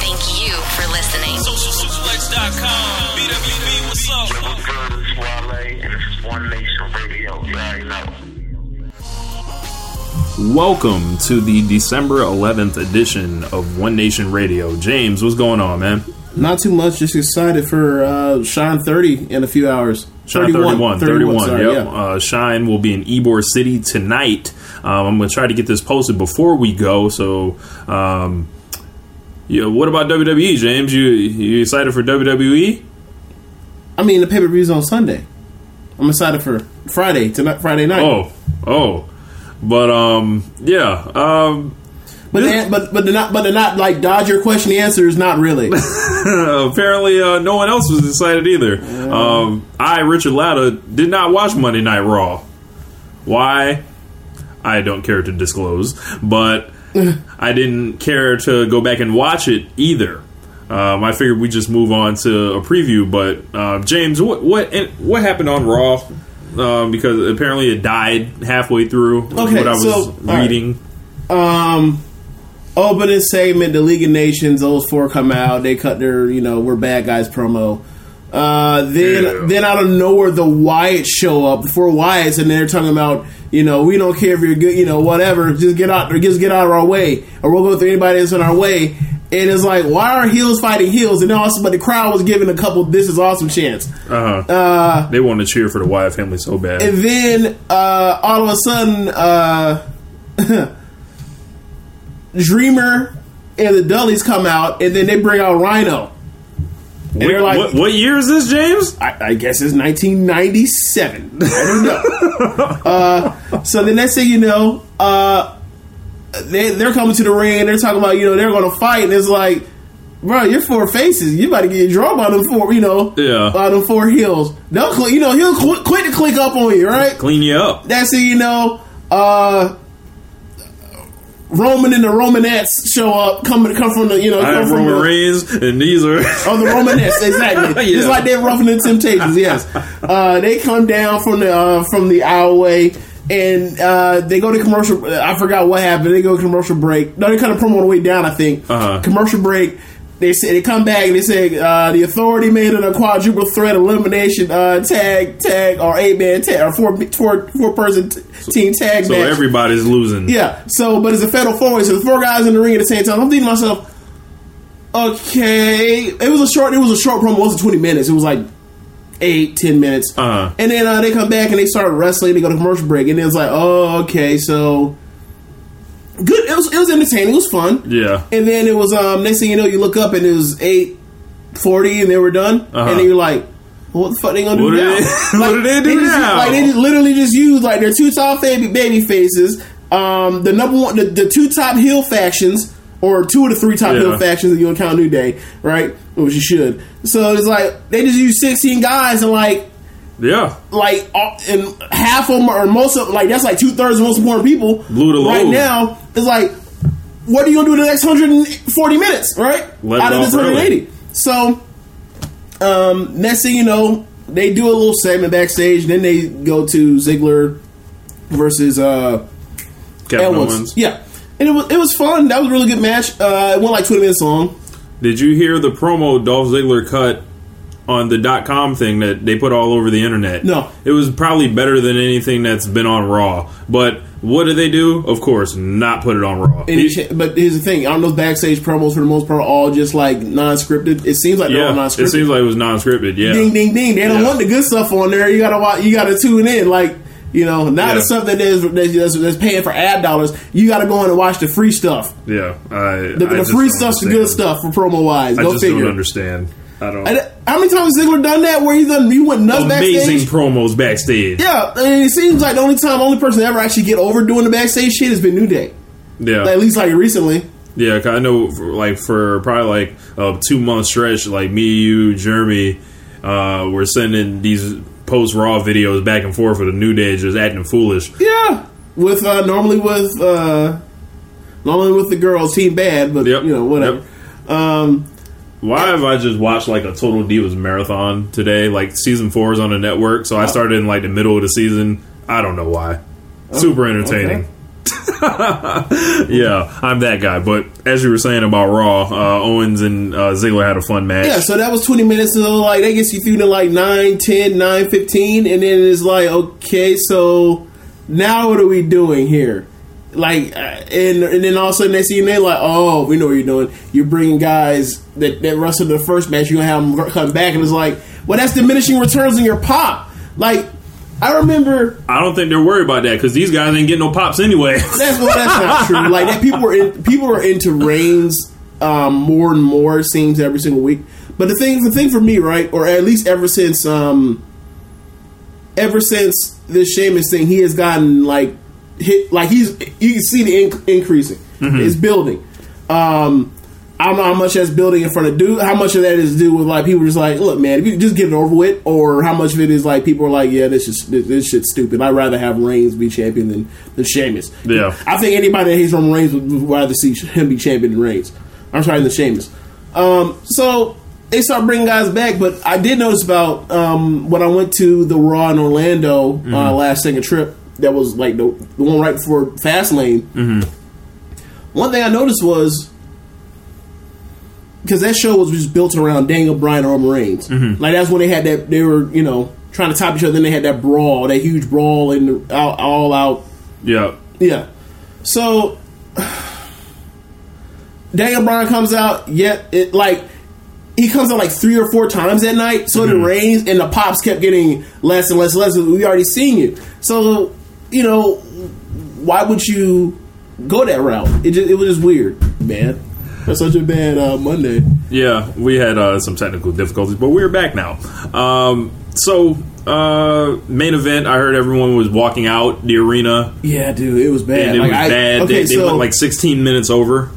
thank you for listening. SocialSuplex.com. BWB, what's up? What's good? Wale, and this is One Nation Radio. You already know. Welcome to the December 11th edition of One Nation Radio. James, what's going on, man? Not too much. Just excited for uh, Shine 30 in a few hours. Shine 31. 31, sorry, yep. yeah. Uh, Shine will be in Ybor City tonight. Um, I'm going to try to get this posted before we go. So, um, yeah, what about WWE, James? You you excited for? WWE? I mean, the pay per view's on Sunday. I'm excited for Friday tonight. Friday night. Oh, oh. But, um, yeah. Um, but they, but but they're not. But they're not like dodge your question. The answer is not really. apparently, uh, no one else was excited either. Um, I, Richard Latta, did not watch Monday Night Raw. Why? I don't care to disclose, but I didn't care to go back and watch it either. Um, I figured we just move on to a preview. But uh, James, what what and what happened on Raw? Um, because apparently it died halfway through. Okay, what I was so, all right. reading. um, opening segment. The League of Nations. Those four come out. They cut their you know we're bad guys promo. Uh, then Yeah. then out of nowhere the Wyatts show up. Four Wyatts and they're talking about you know we don't care if you're good. You know whatever. Just get out or just get out of our way or we'll go through anybody that's in our way. And it's like, why are heels fighting heels? And also, but the crowd was giving a couple "This is awesome" chants. Uh-huh. Uh, they want to cheer for the Wyatt family so bad. and then uh, all of a sudden, uh, Dreamer and the Dudleys come out, and then they bring out Rhino. And they're like, what, what year is this, James? I, I guess it's 1997. I don't know. uh, so the next thing you know, uh, they, they're coming to the ring and they're talking about, you know, they're going to fight. And it's like, bro, you're four faces. You about to get drawn by them four, you know, Yeah. by them four heels. They'll, you know, he'll qu- quick to click up on you, right? Clean you up. That's it, you know. Uh, Roman and the Romanettes show up, coming come from the, you know, I come from Roman the, Reigns, and these are. Oh, the Romanesque, exactly. Yeah. It's like they're roughing the Temptations. Yes, uh, they come down from the uh, from the aisleway and uh, they go to commercial. I forgot what happened. They go to commercial break. No, they kind of promo on the way down. I think Uh-huh. commercial break. They say they come back and they say uh, the authority made it a quadruple threat elimination uh, tag tag or eight man tag or four four four person t- team tag so match. everybody's losing. Yeah. So, but it's a fatal four way. So the four guys in the ring at the same time. I'm thinking to myself, okay, it was a short. It was a short promo. It wasn't 20 minutes. It was like eight, ten minutes. Uh-huh. And then uh, they come back and they start wrestling. They go to commercial break, and it's like, oh, okay, so good. It was it was entertaining. It was fun. Yeah. And then it was um next thing you know, you look up and it was eight forty, and they were done. Uh-huh. And then you're like. What the fuck they gonna What do now? they- what do they do just, now? Like they just literally just used like their two top baby baby faces, um, the number one, the, the two top heel factions, or two of the three top Yeah. heel factions that you encounter New Day, right? Which you should. So it's like they just use sixteen guys and like Yeah. like and half of them or most of like that's like two thirds of most important people. Blew the right load. now. It's like what are you gonna do in the next hundred and forty minutes, right? Let Out of this hundred early. So um, next thing you know, they do a little segment backstage. Then they go to Ziggler versus uh, Kevin Edwards. Owens. Yeah, and it was it was fun. That was a really good match. Uh, it went like twenty minutes long. Did you hear the promo Dolph Ziggler cut on the dot com thing that they put all over the internet? No. It was probably better than anything that's been on Raw. But what did they do? Of course, not put it on Raw. But here's the thing: on those backstage promos, for the most part, are all just like non-scripted. It seems like they're all yeah, non-scripted. it seems like it was non-scripted. Yeah, ding ding ding. They don't Yeah. want the good stuff on there. You gotta watch, you gotta tune in. Like you know, not the stuff that is that's, that's paying for ad dollars. You gotta go in and watch the free stuff. yeah. I, The, I the free stuff's the good stuff for promo wise. I Go just figure. don't understand. I don't. And how many times has Ziggler done that where he's done he went nuts Amazing backstage? promos backstage. yeah, I mean, it seems like the only time, the only person to ever actually get over doing the backstage shit has been New Day. Yeah. At least like recently. Yeah, I know, like for probably like a two month stretch, like me, you, Jeremy, uh, we're sending these post Raw videos back and forth for the New Day, just acting foolish. Yeah, with uh, normally with uh, normally with the girls, Team Bad, but Yep. you know whatever. Um, Why have I just watched like a Total Divas marathon today? Like season four is on the network, so I started in like the middle of the season. I don't know why. Super entertaining. yeah, I'm that guy. But as you were saying about Raw, uh, Owens and uh, Ziggler had a fun match. yeah, so that was twenty minutes. So like that gets you through to like 9, 10, 9, 15, and then it's like okay, so now what are we doing here? Like, uh, and and then all of a sudden they see and they're like, oh, we know what you're doing. You're bringing guys that that wrestled in the first match. You're gonna have them come back, and it's like, well, that's diminishing returns in your pop. Like, I remember I don't think they're worried about that because these guys ain't getting no pops anyway. That's well, that's not true. Like that, people were in, people were into Reigns um, more and more. It seems every single week. But the thing, the thing for me, right, or at least ever since, um, ever since this Sheamus thing, he has gotten like hit. Like he's you can see the in- increasing. It's building. Um, I don't know how much that's building in front of dude. How much of that is due with like people just like, look, man, if you just get it over with, or how much of it is like people are like, yeah, this is this, this shit's stupid. I'd rather have Reigns be champion than than Sheamus. Yeah. I think anybody that hates Roman Reigns would, would rather see him be champion than Reigns. I'm sorry, than Sheamus. Um, so they start bringing guys back, but I did notice about um, when I went to the Raw in Orlando uh, last second trip. That was like the, the one right before Fastlane. Mm-hmm. One thing I noticed was because that show was just built around Daniel Bryan and Roman Reigns. Like that's when they had that they were you know trying to top each other. Then they had that brawl, that huge brawl in the all, all out yeah, yeah. So Daniel Bryan comes out, yet it like he comes out like three or four times that night. So Mm-hmm. the Reigns and the pops kept getting less and less and less. We already seen you. So you know why would you go that route? It just, it was just weird, man. That's such a bad uh, Monday. yeah. We had uh, some technical difficulties, but we're back now. Um, so uh, main event. I heard everyone was walking out the arena, Yeah, dude, it was bad. and it Like, was I- bad. Okay, they, they so went like 16 minutes over.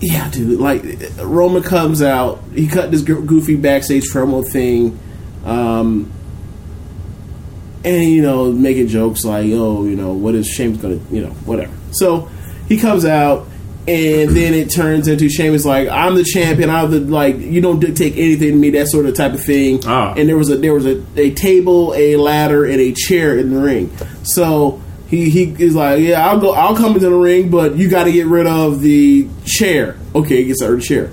Yeah, dude. Like Roman comes out, he cut this goofy backstage promo thing, um, and you know, making jokes like, "Oh, you know, what is Sheamus gonna, you know, whatever." So he comes out, and then it turns into Sheamus like, "I'm the champion. I'm the like, you don't dictate anything to me." That sort of type of thing. Ah. And there was a there was a, a table, a ladder, and a chair in the ring. So. He, he is like, yeah, I'll go. I'll come into the ring, but you got to get rid of the chair. Okay, he gets rid of the chair.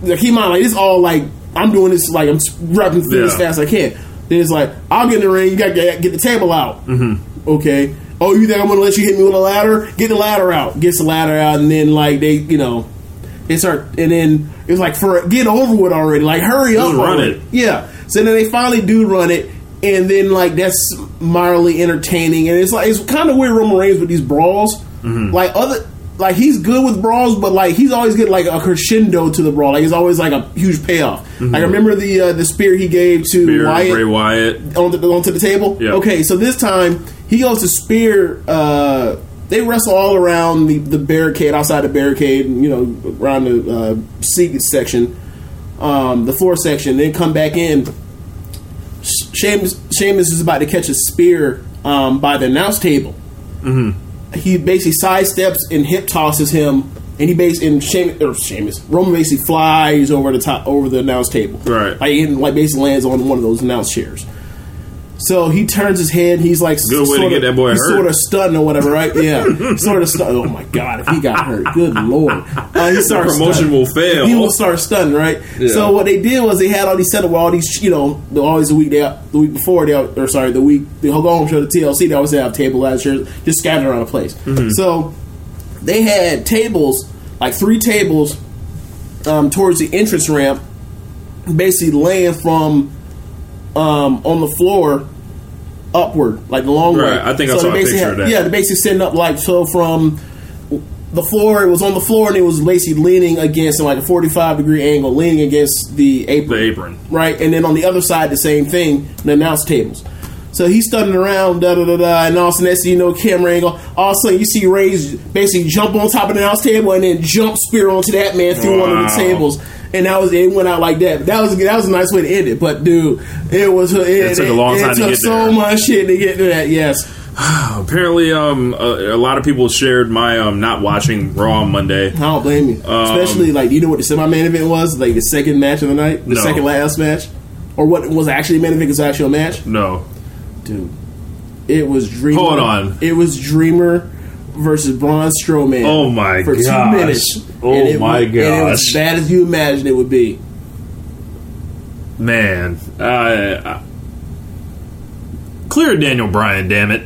Like, keep in mind, like it's all like I'm doing this like I'm rapping through as fast as I can. Then it's like I'll get in the ring. You got to get, get the table out. Mm-hmm. Okay. Oh, you think I'm gonna let you hit me with a ladder? Get the ladder out. Gets the ladder out, and then like they, you know, they start, and then it's like for get over with already. Like hurry up, run it. Yeah. So then they finally do run it, and then like that's mildly entertaining, and it's like it's kind of weird Roman Reigns with these brawls. Mm-hmm. Like other, like he's good with brawls, but like he's always getting like a crescendo to the brawl. Like it's always like a huge payoff. Like I remember the uh, the spear he gave to Beer, Wyatt Bray Wyatt. onto the, onto the table. Yeah. Okay, so this time he goes to spear. Uh, they wrestle all around the, the barricade, outside the barricade, you know, around the uh, seat section, um, the floor section. Then come back in. Sheamus, Sheamus is about to catch a spear um, by the announce table. Mm-hmm. He basically sidesteps and hip tosses him, and he basically and Sheamus, or Sheamus Roman basically flies over the top over the announce table. Right. like, and, like basically lands on one of those announce chairs. So he turns his head. He's like Good way to sort get of, that boy he's hurt. sort of stunned or whatever, right? Yeah, sort of stunned. Oh my god, if he got hurt, good lord, uh, he starts promotion stunned. will fail. He will start stunned, right? Yeah. So what they did was they had all these set up with all these, you know, always the week they the week before they or sorry the week the go home show the TLC they always have table ladder chairs just scattered around the place. Mm-hmm. So they had tables like three tables um, towards the entrance ramp, basically laying from um, on the floor upward, like the long Right, way. I think I so saw a picture had- of that. Yeah, they basically setting up like so from the floor. It was on the floor, and it was basically leaning against in like a forty-five degree angle, leaning against the apron. The apron. right? And then on the other side, the same thing, the announce tables. So he's stunning around, da da da da, and all of a sudden, thing you know, camera angle. All of a sudden, you see Ray's basically jump on top of the announce table and then jump spear onto that man through one of the tables. And that was it. Went out like that. That was that was a nice way to end it. But dude, it was it, took a long time It to took get so there. much shit to get to that. Yes. Apparently, um, a, a lot of people shared my um not watching Raw on Monday. I don't blame you. Especially like, you know what the semi main event was? Like the second match of the night, the No. second last match, or what was actually main event? It was actually a match, No, dude. It was Dreamer. Hold on. It was Dreamer versus Braun Strowman. Oh my God for gosh. two minutes. Oh And it my was- And it was as bad as you imagined it would be. man. Uh, uh, clear Daniel Bryan, damn it.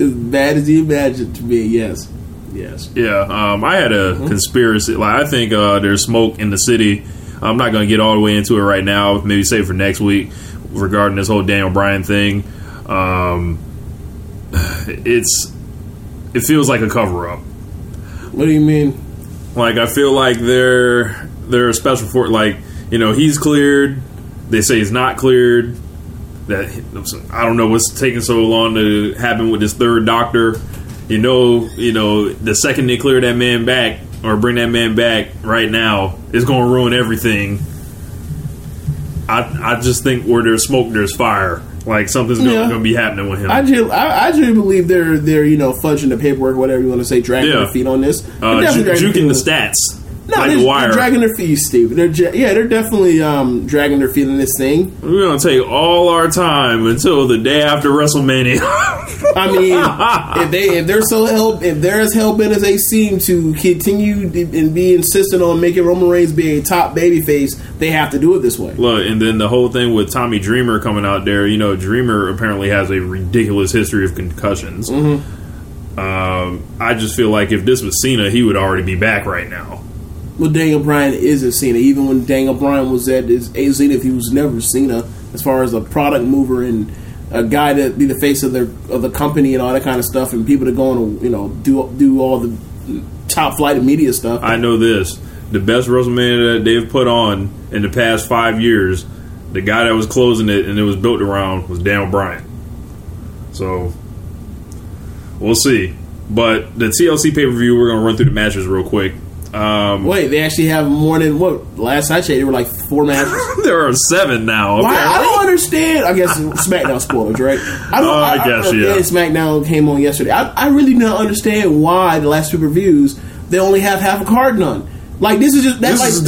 As bad as you imagined it to be. Yes. Yes. Yeah, um, I had a conspiracy. Like, I think uh, there's smoke in the city. I'm not going to get all the way into it right now. Maybe save for next week regarding this whole Daniel Bryan thing. Um, it's it feels like a cover up. What do you mean? Like I feel like they're they're a special for like you know he's cleared. They say he's not cleared. That I don't know what's taking so long to happen with this third doctor. You know, you know the second they clear that man back or bring that man back right now, it's going to ruin everything. I I just think where there's smoke, there's fire. Like something's going Yeah. to be happening with him. I do, I, I do believe they're they're you know fudging the paperwork, whatever you want to say, dragging Yeah. their feet on this. uh, ju- juking the stats No, like they're, they're dragging their feet, Steve. They're yeah, they're definitely um, dragging their feet in this thing. We're gonna take all our time until the day after WrestleMania. I mean, if they if they're so help if they're as hell bent as they seem to continue to- and be insistent on making Roman Reigns be a top babyface, they have to do it this way. Look, and then the whole thing with Tommy Dreamer coming out there. You know, Dreamer apparently has a ridiculous history of concussions. Um, I just feel like if this was Cena, he would already be back right now. Well, Daniel Bryan isn't Cena. Even when Daniel Bryan was at his A Zenith, he was never Cena as far as a product mover and a guy to be the face of their of the company and all that kind of stuff, and people to go to you know do do all the top flight of media stuff. I know this: the best WrestleMania that they've put on in the past five years, the guy that was closing it and it was built around was Daniel Bryan. So we'll see. But the TLC pay per view, we're gonna run through the matches real quick. Um, Wait, they actually have more than what? Last I checked, there were like four matches. there are seven now. Why? I don't understand. I guess SmackDown spoilers, right? I don't. Uh, I guess, yeah. SmackDown came on yesterday. I, I really don't understand why the last two reviews they only have half a card done. Like this is just that, This like, is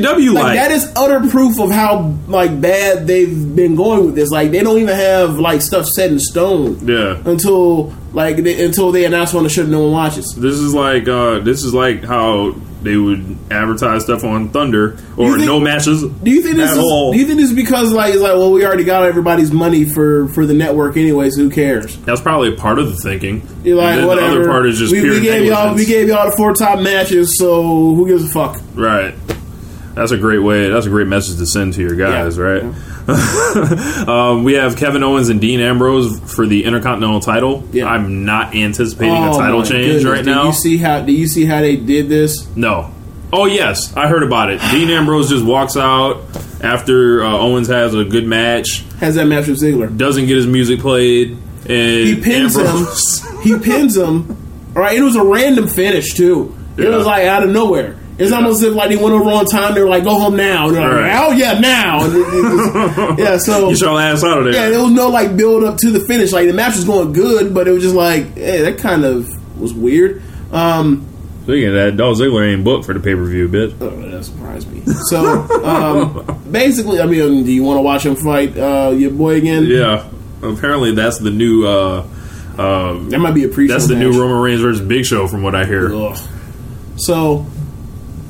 WCW like, like. that is utter proof of how like bad they've been going with this. Like they don't even have like stuff set in stone. Yeah. Until like they, until they announce on the show no one watches. This is like uh, this is like how they would advertise stuff on Thunder or think- no matches. Do you think this at is? all. Do you think this is because like it's like well we already got everybody's money for for the network anyways? Who cares? That's probably a part of the thinking. You're like whatever. the other part is just we, we gave y'all we gave y'all the four top matches, so who gives a fuck? Right. That's a great way. That's a great message to send to your guys, Yeah. right? um, we have Kevin Owens and Dean Ambrose for the Intercontinental title. Yeah. I'm not anticipating a Oh, title change goodness. right Do now. you see how? Do you see how they did this? no. Oh yes, I heard about it. Dean Ambrose just walks out after uh, Owens has a good match, Has that match with Ziggler? doesn't get his music played, and He pins Ambrose, him. He pins him. All right, it was a random finish too. It Yeah. was like out of nowhere. It's almost as if like they went over on time. They were like, "Go home now." And they're like, Right. "Oh yeah, now." It- it was- yeah, so Get your ass out of there. yeah, there was no like build up to the finish. Like the match was going good, but it was just like, hey, that kind of was weird. Um, Speaking of that, Dolph Ziggler ain't booked for the pay per view, bit. Oh, that surprised me. So, um, basically, I mean, do you want to watch him fight uh, your boy again? Yeah, apparently that's the new. Uh, uh, That might be a pre. that's the new Roman Reigns versus Big Show, from what I hear. Ugh. So,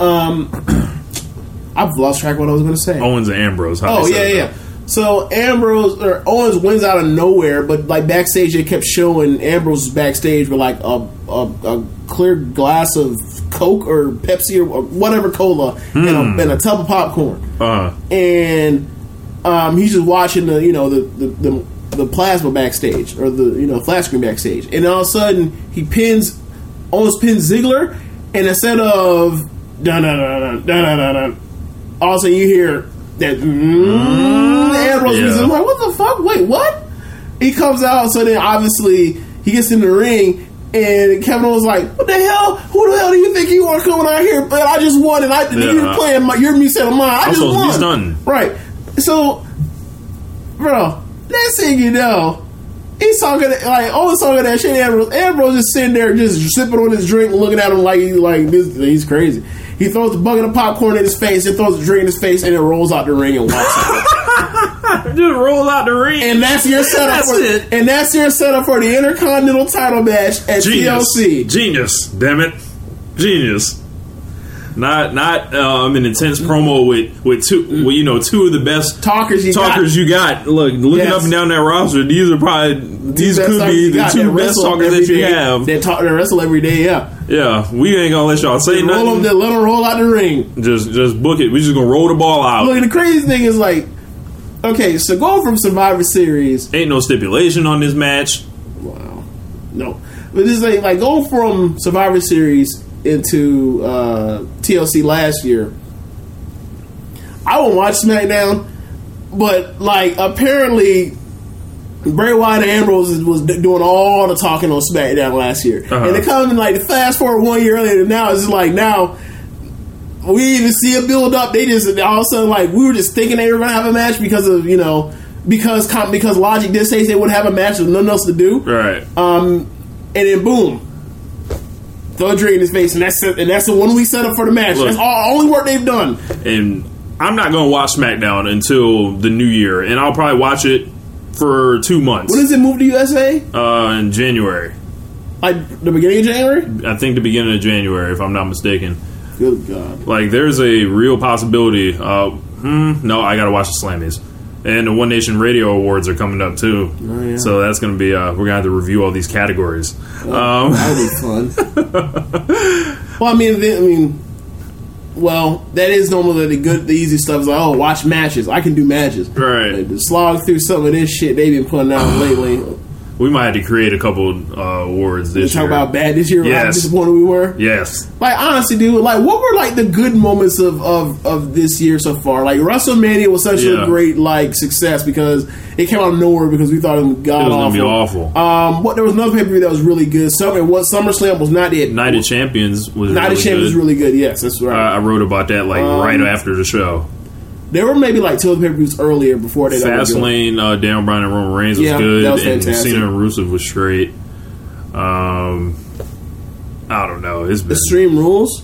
um, I've lost track of what I was going to say. Owens and Ambrose. How Oh yeah, yeah. So Ambrose or Owens wins out of nowhere, but like backstage they kept showing Ambrose backstage with like a a, a clear glass of Coke or Pepsi or whatever cola and, a, and a tub of popcorn, Uh, and um, he's just watching the you know the, the the the plasma backstage or the you know flat screen backstage, and all of a sudden he pins Owens pins Ziggler, and instead of dun dun dun dun dun dun dun, all of a sudden you hear that mm, Ambrose yeah. music. I'm like, what the fuck? Wait, what? he comes out. So then obviously he gets in the ring. And Kevin Owens like, what the hell? Who the hell do you think you are coming out here? But I just won, and I Yeah. you're playing my, your music of mine. I I'm just supposed to be won. Right. So, bro, next thing you know, he's talking like all always talking that shit. Ambrose, Ambrose just sitting there, just sipping on his drink, looking at him like he like this. He's crazy. He throws a bucket of popcorn in his face, and throws a drink in his face, and it rolls out the ring and walks out. Just roll out the ring. And that's your setup. That's for, it. And that's your setup for the Intercontinental Title match at Genius. TLC. Genius. Damn it. Genius. Not not um, an intense promo with with two with, you know two of the best Talkers you talkers got. you got. Look, looking Yes. up and down that roster, these are probably these could be the two best talkers that you day. have. They talk. They wrestle every day. Yeah. Yeah, we ain't gonna let y'all say nothing. Roll them. Let them roll out the ring. Just just book it. We just gonna roll the ball out. Look, the crazy thing is like, okay, so going from Survivor Series, Ain't no stipulation on this match. wow, no, but this is like, like going from Survivor Series into uh, TLC last year. I won't watch SmackDown, but like apparently. Bray Wyatt and Ambrose was doing all the talking on SmackDown last year, Uh-huh. and to come in like fast forward one year later, now it's just like now we even see a build up. They just all of a sudden like we were just thinking they were gonna have a match because of you know because com- because Logic did say they would have a match with nothing else to do, Right. um, and then boom, throw a drink in his face, and that's it, and that's the one we set up for the match. Look. that's all the only work they've done. and I'm not gonna watch SmackDown until the new year, and I'll probably watch it for two months. When does it move to USA? uh, in January. Like the beginning of January? I think the beginning of January, if I'm not mistaken. Good God! Like, there's a real possibility. Uh, hmm, no, I gotta watch the Slammies. And the One Nation Radio Awards are coming up too, Oh, yeah. so that's gonna be. Uh, we're gonna have to review all these categories. Um, That would be fun. well, I mean, I mean, well, that is normally the good, the easy stuff. Is like, oh, watch matches. I can do matches. Right. Like, to slog through some of this shit they've been putting out lately. We might have to create a couple uh, awards this talk year. about bad this year. How disappointed we were. yes, Like honestly, dude, like what were like the good moments of of, of this year so far? Like WrestleMania was such Yeah. a great like success because it came out of nowhere because we thought it was god It was gonna awful. be awful. Um, what there was another pay per view that was really good. Summer what SummerSlam was not it. Night of Champions was Night really of Champions was really good. Yes, that's right. I I wrote about that like Um, right after the show. There were maybe like two other pay per views earlier before they. Fastlane, uh, Daniel Bryan and Roman Reigns was Yeah, good, that was and fantastic. Cena and Rusev was straight. Um, I don't know. It's been Extreme Rules.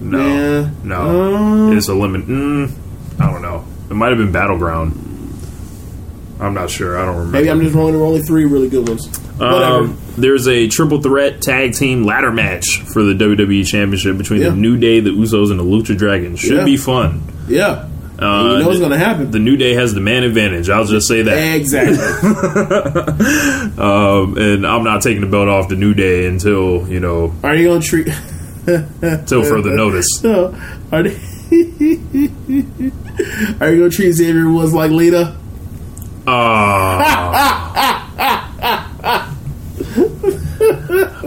no, Yeah. no. Um, it's a limit. Mm, I don't know. It might have been Battleground. I'm not sure. I don't remember. Maybe I'm just wrong. There were only three really good ones. Um, there's a triple threat tag team ladder match for the WWE Championship between Yeah. the New Day, the Usos, and the Lucha Dragons. Should Yeah. be fun. yeah, Uh, you know what's going to happen. The New Day has the man advantage. I'll just say that. exactly. Um, and I'm not taking the belt off the New Day until you know Are you going to treat? until further notice. So, are they? are you gonna treat Xavier Woods like Lita?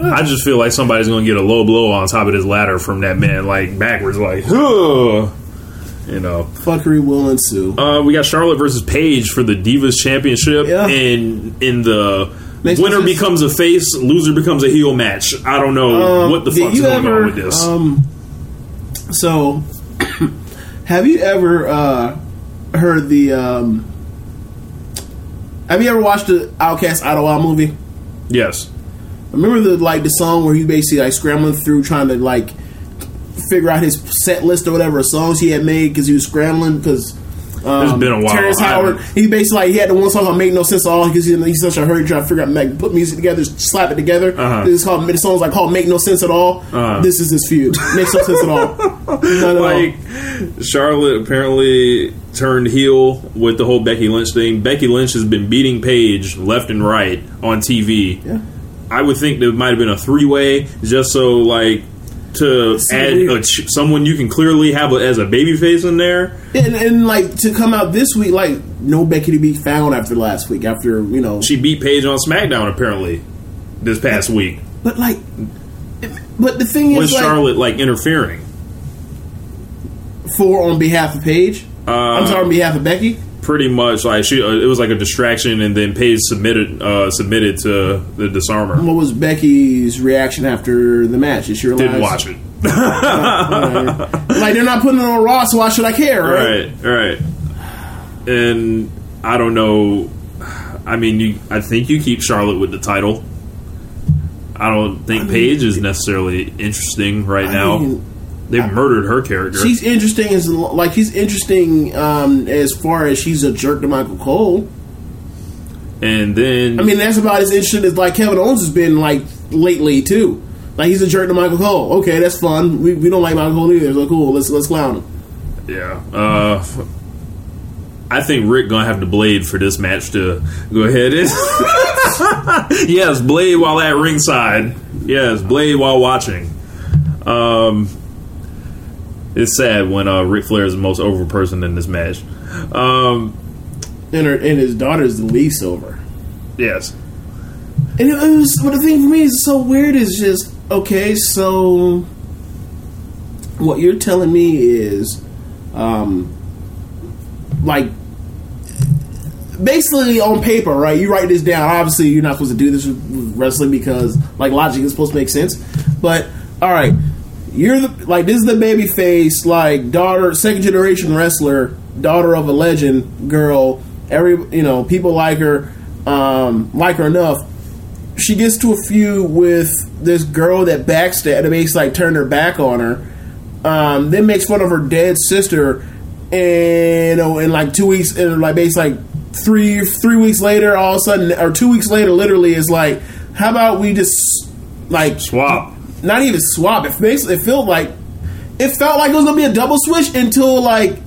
I just feel like somebody's gonna get a low blow on top of this ladder from that man, like backwards, like "Huh." You know. Fuckery will ensue. Uh, we got Charlotte versus Paige for the Divas Championship, Yeah. and in the Makes winner sense. becomes a face, loser becomes a heel match. I don't know Um, what the fuck's going ever, on with this. Um, so, have you ever uh, heard the? Um, have you ever watched the OutKast Ottawa movie? yes, Remember the like the song where he basically like scrambling through trying to like figure out his set list or whatever songs he had made because he was scrambling because. Um, It's been a while. Terrence Howard. He basically like he had the one song called "Make No Sense at All" because he's, he's such a hurry trying to figure out like put music together, slap it together. Uh-huh. This is called the song's like called "Make No Sense at All." Uh-huh. This is his feud. Makes no sense at all. Not at all. like Charlotte apparently turned heel with the whole Becky Lynch thing. Becky Lynch has been beating Paige left and right on TV. Yeah. I would think there might have been a three way just so like to add a, ch- someone you can clearly have a, as a babyface in there. and, and like to come out this week, like no Becky to be found after last week. After you know, She beat Paige on SmackDown apparently this past week. but like, but the thing is, Was like, Charlotte like interfering? for on behalf of Paige. Uh, I'm sorry, on behalf of Becky. Pretty much like she uh, it was like a distraction, and then Paige submitted uh, submitted to the Dis-arm-her. What was Becky's reaction after the match? Did she realize? Didn't watch it. Like they're not putting it on Raw, so why should I care? Right? Right, right. And I don't know. I mean, you. I think you keep Charlotte with the title. I don't think Paige is necessarily interesting right now. mean, They've murdered her character. She's interesting as like he's interesting um, as far as she's a jerk to Michael Cole. and then I mean, that's about as interesting as like Kevin Owens has been like lately too. Like he's a jerk to Michael Cole. Okay, that's fun. We, we don't like Michael Cole either. So cool. Let's let's clown him. yeah. Uh, I think Ric gonna have to blade for this match to go ahead. and- yes, blade while at ringside. Yes, blade while watching. Um, it's sad when uh, Ric Flair is the most over person in this match. Um, And her and his daughter's the least over. yes, And it, was, but the thing for me is so weird is just okay. So what you're telling me is, um, like basically on paper, right? You write this down. Obviously, you're not supposed to do this with wrestling because like logic is supposed to make sense. But all right, you're the like this is the baby face, like daughter, second generation wrestler, daughter of a legend, girl. Every you know, people like her, um, like her enough she gets to a feud with this girl that backstab that makes like turn her back on her. Um, then makes fun of her dead sister, and oh, in like two weeks, and like basically like three three weeks later, all of a sudden, or two weeks later, literally is like, how about we just like swap. not even swap. It basically it felt like it felt like it was gonna be a double switch until like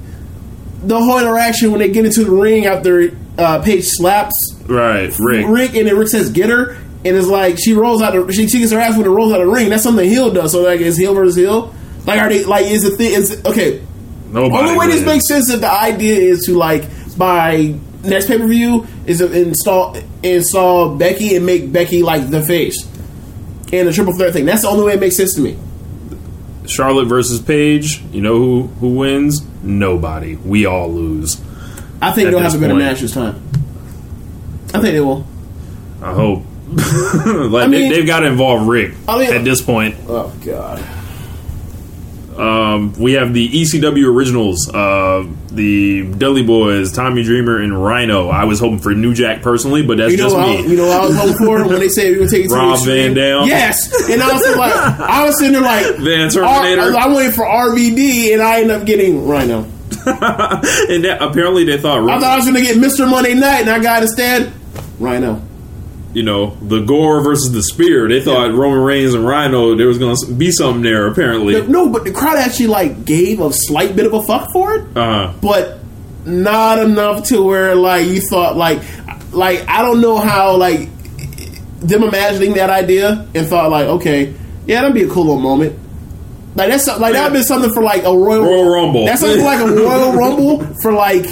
the whole interaction when they get into the ring after uh, Paige slaps Right, Ric. Ric, and then Ric says get her, and it's like she rolls out. The, she, she gets her ass when it rolls out of the ring. That's something the heel does. So like, it's heel versus heel? Like, are they like? Is the thing? Is okay? Nobody Only way this makes sense is the idea is to like by next pay per view is to install install Becky and make Becky like the face and the triple threat thing. That's the only way it makes sense to me. Charlotte versus Paige. You know who who wins? Nobody. We all lose. I think At they'll have a better point. match this time. I think they will. I hope. like I mean- they, have got to involve Ric I mean- at this point. Oh God. Um, we have the ECW originals, uh, the Dudley Boys, Tommy Dreamer, and Rhino. I was hoping for New Jack personally, but that's You know, just what I, me. you know what I was hoping for when they said we were taking it to Rob? Van Dam. Yes, and I was like, I was sitting there like Van Terminator. R- I'm waiting for RVD, and I ended up getting Rhino. and that, apparently they thought, I thought I was going to get Mr. Monday Night, and I got instead Rhino. You know, the Gore versus the Spear. They thought Roman Reigns and Rhino there was going to be something there. Apparently, No, but the crowd actually like gave a slight bit of a fuck for it, uh, but not enough to where like you thought like like I don't know how like them imagining that idea and thought like okay yeah that'd be a cool little moment. Like that's like that'd be something for like a Royal, Royal Rumble. That's something for like a Royal Rumble for like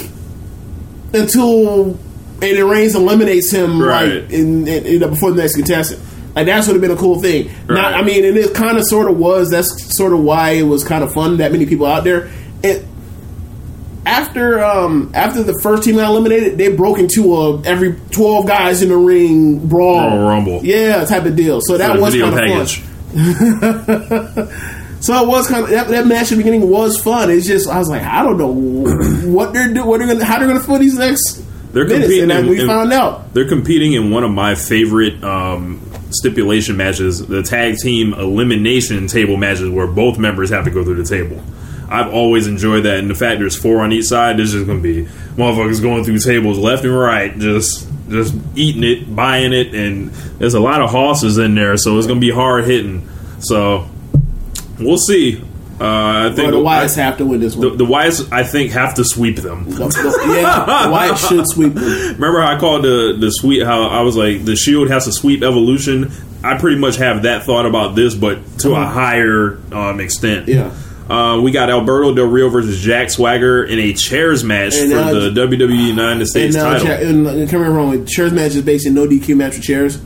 until and it Reigns eliminates him Right. like in, in, know, before the next contestant. Like that would have been a cool thing. Not, I mean, and it kind of sort of was. That's sort of why it was kind of fun. That many people out there. It after um after the first team got eliminated, they broke into a every twelve guys in the ring brawl, Royal Rumble. yeah, type of deal. So that was kind of fun. So it was kind of that, that match at the beginning was fun. It's just I was like, I don't know what they're doing, what they're gonna, how they're gonna fill these next They're competing and in- we in- found out. They're competing in one of my favorite um, stipulation matches, the tag team elimination table matches, where both members have to go through the table. I've always enjoyed that, and the fact there's four on each side, there's just going to be motherfuckers going through tables left and right, just just eating it, buying it, and there's a lot of horses in there, so it's going to be hard hitting. So we'll see. Uh, I think Or the Wyatts I- have to win this the, one. the Wyatts, I think, have to sweep them. The- the- yeah, the Wyatt should sweep them. Remember how I called the the sweep? How I was like the Shield has to sweep Evolution. I pretty much have that thought about this, but to a higher um, extent. Uh-huh. Yeah. Uh, we got Alberto Del Rio versus Jack Swagger in a chairs match And, for uh, the WWE United And States now, title. cha- and, uh, correct me if I'm wrong. Chairs match is based in no DQ match with chairs.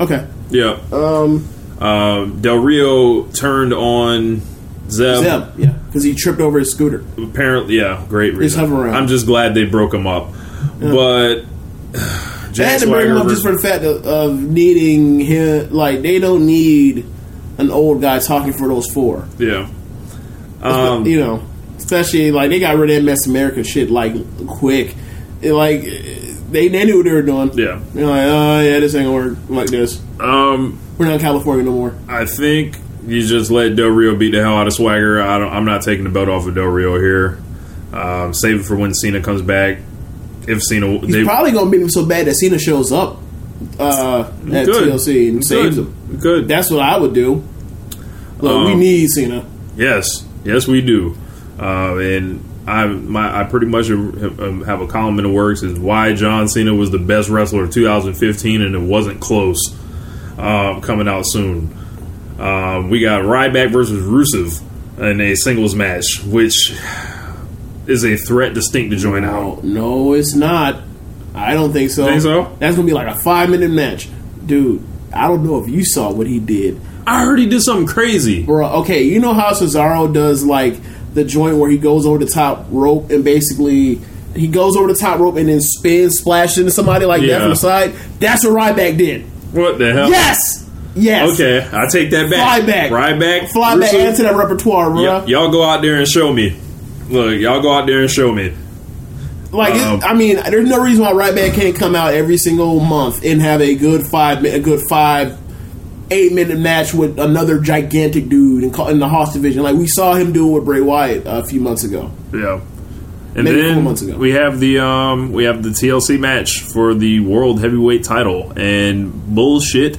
Okay. yeah. Um, Um, Del Rio turned on Zeb. Zeb, yeah, because he tripped over his scooter. Apparently, yeah, great reason. hover around. I'm just glad they broke him up. but They had to bring him up just for the fact of, of needing him. Like they don't need an old guy talking for those four. yeah. Um, you know, especially like they got rid of MS America shit like quick. It, like they they knew what they were doing. yeah. They're like, oh yeah, this ain't gonna work like this. Um, We're not in California no more. I think you just let Del Rio beat the hell out of Swagger. I don't, I'm not taking the belt off of Del Rio here. Um, save it for when Cena comes back. If Cena, He's they probably gonna beat him so bad that Cena shows up uh, at Good. TLC and saves good, him. good. That's what I would do. Look, we Um, need Cena. Yes, yes, we do. Uh, and I, my, I pretty much have have a column in the works is why John Cena was the best wrestler of 2015, and it wasn't close. Uh, coming out soon. Um, we got Ryback versus Rusev in a singles match, which is a threat distinct to join out. No, no, it's not. I don't think so. Think so? That's gonna be like a five minute match, dude. I don't know if you saw what he did, I heard he did something crazy. bro. Okay, you know how Cesaro does like the joint where he goes over the top rope and basically he goes over the top rope and then spins, splashes into somebody like that from the side. That's what Ryback did. What the hell? Yes, yes. Okay, I take that back. Fly back. Right back. Fly back Rusev. into that repertoire, bro. Y- y'all go out there and show me. Look, y'all go out there and show me. Like, it- Um, I mean, there's no reason why Right Back can't come out every single month and have a good five, a good five, eight minute match with another gigantic dude in, in the Hoss division, like we saw him do it with Bray Wyatt a few months ago. Yeah. And Maybe then months ago. we have the um we have the TLC match for the world heavyweight title, and bullshit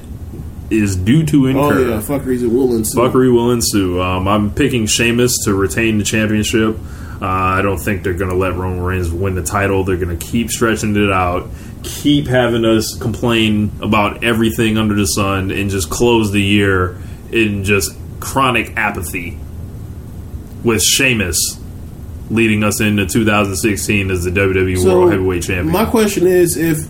is due to incur. Oh incur. yeah, fuckeries and Woolens. Fuckery will ensue. Um, I'm picking Sheamus to retain the championship. Uh, I don't think they're going to let Roman Reigns win the title. They're going to keep stretching it out, keep having us complain about everything under the sun, and just close the year in just chronic apathy. With Sheamus leading us into 2016 as the WWE World Heavyweight Champion. My question is if.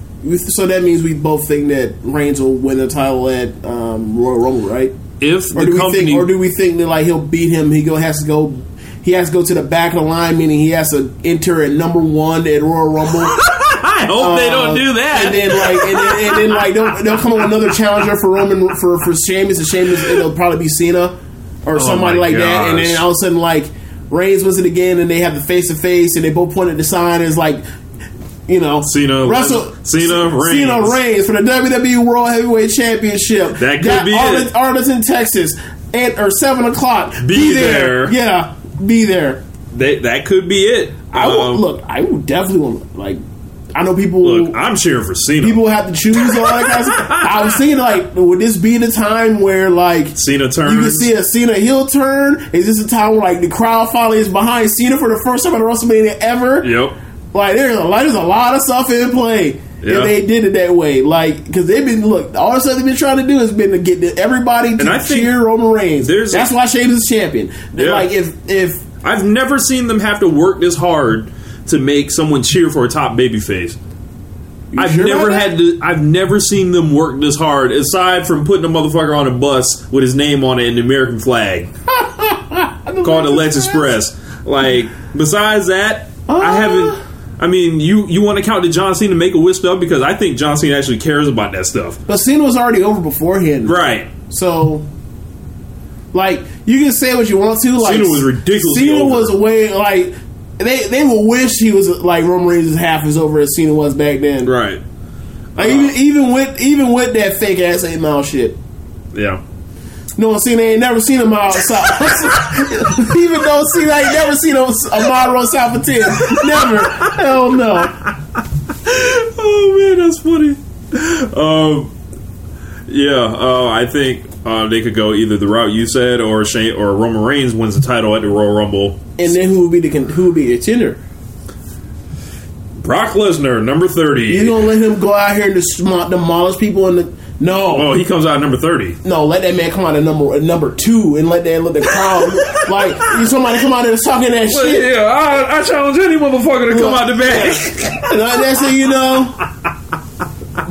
So that means we both think that Reigns will win the title at um, Royal Rumble, right? if Or do we company, think, or do we think that like he'll beat him? He go has to go. He has to go to the back of the line, meaning he has to enter at number one at Royal Rumble. I hope they don't Uh, do that. And then like, and then, and then like, they'll, they'll come up with another challenger for Roman for for Sheamus, and Sheamus it'll probably be Cena or somebody Oh my like that. And then all of a sudden, like Reigns wins it again, and they have the face to face, and they both point at the sign. And it's like, you know, Cena- Russell, Cena Reigns. Cena Reigns for the WWE World Heavyweight Championship. That could Got be Arlington, it. Arlington, Texas, at or seven o'clock. Be there. Yeah, be there. They, that could be it. I will Um, look. I would definitely want like. I know people. Look, I'm cheering for Cena. people have to choose all that kind of stuff. I was thinking like, would this be the time where like Cena turns. you can see a Cena heel turn? Is this a time where like the crowd finally is behind Cena for the first time at WrestleMania ever? Yep. Like there's a lot, there's a lot of stuff in play. Yeah. If they did it that way, like because they've been look, all the stuff they've been trying to do has been to get everybody to And I think cheer Roman Reigns. That's a- why Shane is champion. Yeah. Like if if I've never seen them have to work this hard to make someone cheer for a top babyface. I've sure never had to. I've never seen them work this hard, aside from putting a motherfucker on a bus with his name on it and the American flag, called the Lex Express. Like, besides that, Uh. I haven't. I mean, you you want to count the John Cena make a wish stuff because I think John Cena actually cares about that stuff, but Cena was already over beforehand, right? So, like, you can say what you want to. Like, Cena was ridiculous. Cena over. was way like they they will wish he was like Roman Reigns is half as over as Cena was back then. Right. Like, even even with even with that fake ass eight mile shit. Yeah. No one seen. They ain't never seen a mile south. Even though Cena ain't never seen a, a mile south of ten. Never. Hell no. oh man, that's funny. Um, yeah, uh, I think uh, they could go either the route you said, or Shane, or Roman Reigns wins the title at the Royal Rumble. And then who would be the con- who would be the contender? Brock Lesnar, number thirty. You gonna let him go out here and demolish people in the no. Oh, he comes out at number thirty. No, let that man come out at number number two and let that let the crowd like somebody come out there talking that Well, shit. yeah, I, I challenge any motherfucker to come out the. And that's it, you know. Dun,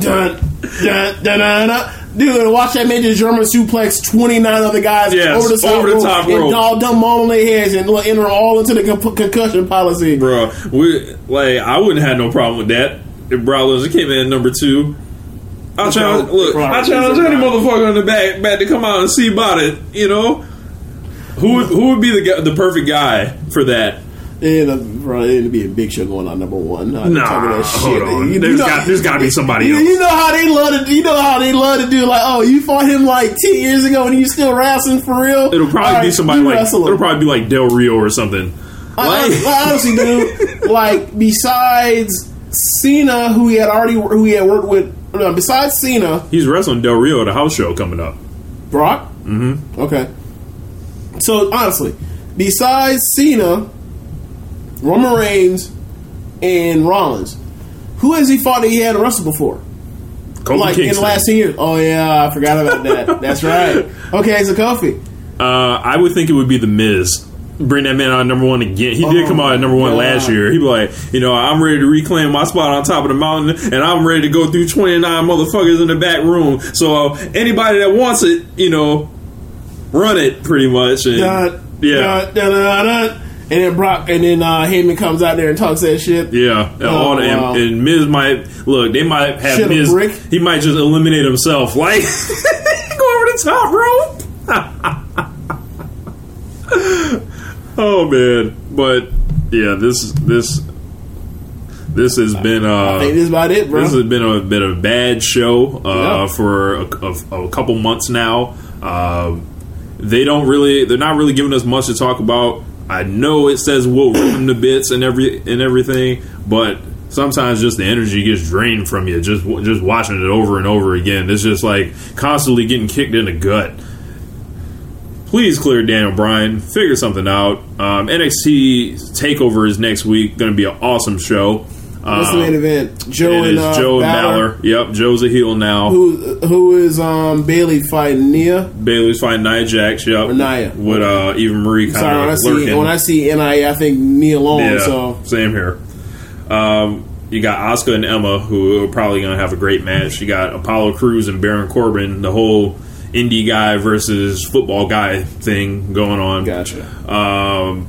dun, dun, dun, dun. Dude, watch that man just German suplex 29 other guys Yes, over the top over the rope, top and rope. all dumb on their heads and enter all into the con- concussion policy. bro. We like I wouldn't have no problem with that if Brock Lesnar came in at number two. I'll challenge. Brock- Look, Brock I challenge Lesnar. any motherfucker in the back back to come out and see about it. You know, who would, who would be the the perfect guy for that? And uh, it'd be a big show going on number one. I'm Nah, talking that hold on. You- There's you know- got- there's gotta be somebody you, else. You know how they love to. You know how they love to do like, oh, you fought him like ten years ago and you still wrestling for real. It'll probably All be right, somebody you like wrestle him. it'll probably be like Del Rio or something. I, Like- I honestly, dude, like besides Cena, who he had already, who he had worked with. No, besides Cena, He's wrestling Del Rio at a house show coming up. Brock. Mm-hmm. Okay. So honestly, besides Cena, Roman Reigns, and Rollins, who has he fought that he had to wrestle before? Kofi like in the last ten years. Oh yeah, I forgot about that. That's right. Okay, so Kofi. Uh, I would think it would be the Miz. Bring that man out number one again. He did Oh, come out at number one God. last year. He'd be like, you know, I'm ready to reclaim my spot on top of the mountain, and I'm ready to go through 29 motherfuckers in the back room. So uh, anybody that wants it, you know, run it pretty much. And, yeah, dun, dun. And then Brock, and then uh, Heyman comes out there and talks that shit. yeah. And, all the, wow. and, and Miz might look. They might have Miz. brick. He might just eliminate himself. Like go over the top rope. oh man, but yeah, this this this has been uh I think this is about it, bro. this has been a bit of a bad show uh, Yeah. for a, a, a couple months now. Um, they don't really, they're not really giving us much to talk about. I know it says we'll rip them to bits and every and everything, but sometimes just the energy gets drained from you just just watching it over and over again. It's just like constantly getting kicked in the gut. Please clear Daniel Bryan. Figure something out. Um, NXT Takeover is next week. Going to be an awesome show. What's the Um, main event? Joe it and is uh, Joe and Balor. Balor. Yep, Joe's a heel now. Who who is um Bayley fighting Nia? Bayley's fighting Nia Jax. Yep, Or Nia. with uh, Eva Marie Sorry, when I see when I see Nia, I think Nia Long. yeah, So same here. Um, you got Asuka and Emma, who are probably going to have a great match. You got Apollo Crews and Baron Corbin, the whole indie guy versus football guy thing going on. gotcha. Um,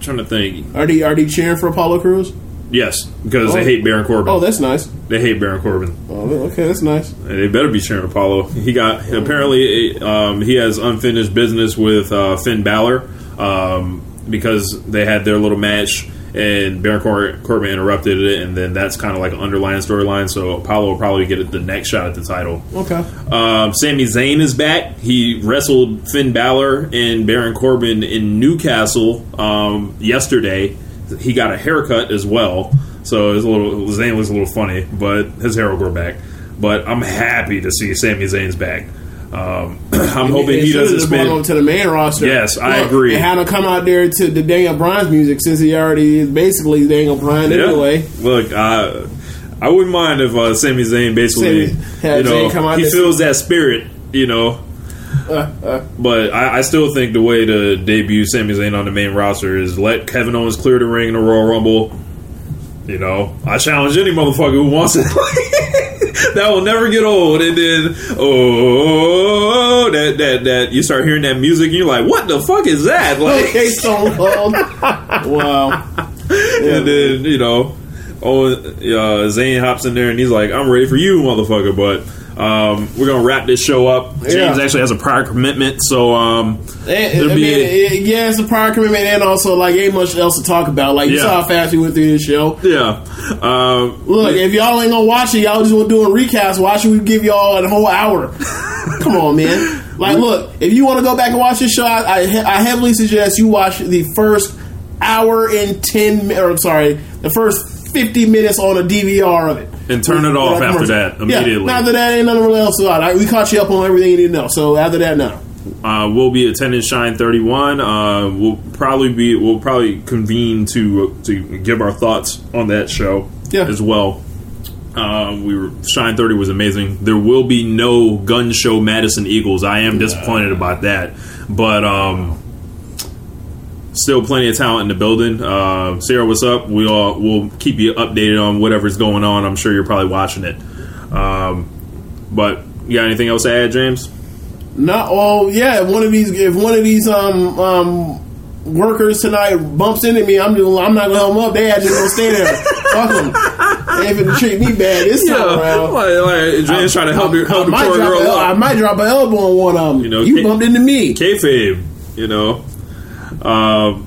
trying to think. Are they are they cheering for Apollo Crews? Yes, because Oh. they hate Baron Corbin. Oh, that's nice. they hate Baron Corbin. Oh, okay, that's nice. They better be sharing Apollo. He got apparently um, he has unfinished business with uh, Finn Balor um, because they had their little match and Baron Cor- Corbin interrupted it, and then that's kind of like an underlying storyline. So Apollo will probably get the next shot at the title. Okay. Um, Sami Zayn is back. He wrestled Finn Balor and Baron Corbin in Newcastle um, yesterday. He got a haircut as well, so it's a little Zayn looks a little funny, but his hair will grow back. But I'm happy to see Sami Zayn's back. Um, I'm hoping It he doesn't brought him to the main roster. Yes, I agree. And had him come out there to the Daniel Bryan's music since he already is basically Daniel Bryan Yeah. anyway. Look, I I wouldn't mind if uh, Sami Zayn basically, Sami- you know, Zayn come out he feels that spirit, you know. but I, I still think the way to debut Sami Zayn on the main roster is let Kevin Owens clear the ring in the Royal Rumble. You know, I challenge any motherfucker who wants it. that will never get old. And then, oh, that that that you start hearing that music, and you're like, what the fuck is that? Like, Okay, so Cold. wow. and then you know, oh, uh, Zayn hops in there and he's like, "I'm ready for you, motherfucker." But um, we're gonna wrap this show up. James Yeah. actually has a prior commitment, so um, And, I mean, be a- it- yeah, it's a prior commitment, and also like ain't much else to talk about. Like you Yeah. saw how fast we went through this show. yeah. Um, Look, if y'all ain't gonna watch it, y'all just want to do a recast. Why should we give y'all a whole hour? Come on, man. Like, look, if you want to go back and watch this show, I, I, I heavily suggest you watch the first hour and ten. Or I'm sorry, the first fifty minutes on a DVR of it, And turn it off after that, immediately. Yeah, after that, ain't nothing really else about it. We caught you up on everything you need to know. So after that, now. uh, we'll be attending Shine 31. Uh, we'll probably be we'll probably convene to to give our thoughts on that show Yeah. as well. Um, we were Shine 30 was amazing. There will be no gun show Madison Eagles. I am disappointed about that, but um, still plenty of talent in the building. Uh, Sarah, what's up? We all we'll keep you updated on whatever's going on. I'm sure you're probably watching it. Um, but You got anything else to add, James? Not all. Yeah, if one of these, if one of these um um workers tonight bumps into me, I'm just, I'm not gonna help them up. They just gonna stay there. Fuck them. They finna treat me bad this time around. like, like James trying to help you help I your might, drop girl a, I might drop an elbow on one of them. You know, you K- bumped into me. Kayfabe, you know. Um,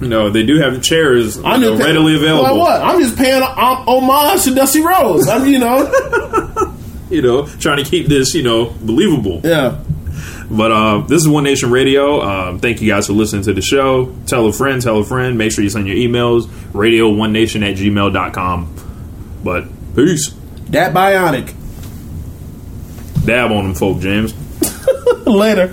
you know, they do have chairs I'm know, pay- readily available. What? I'm just paying homage to Dusty Rhodes. I'm, you know, You know, trying to keep this, you know, believable. yeah. But uh, this is One Nation Radio. Um, thank you guys for listening to the show. Tell a friend, tell a friend. Make sure you send your emails, radio one nation at gmail.com. But peace. That bionic. Dab on them folk, James. Later.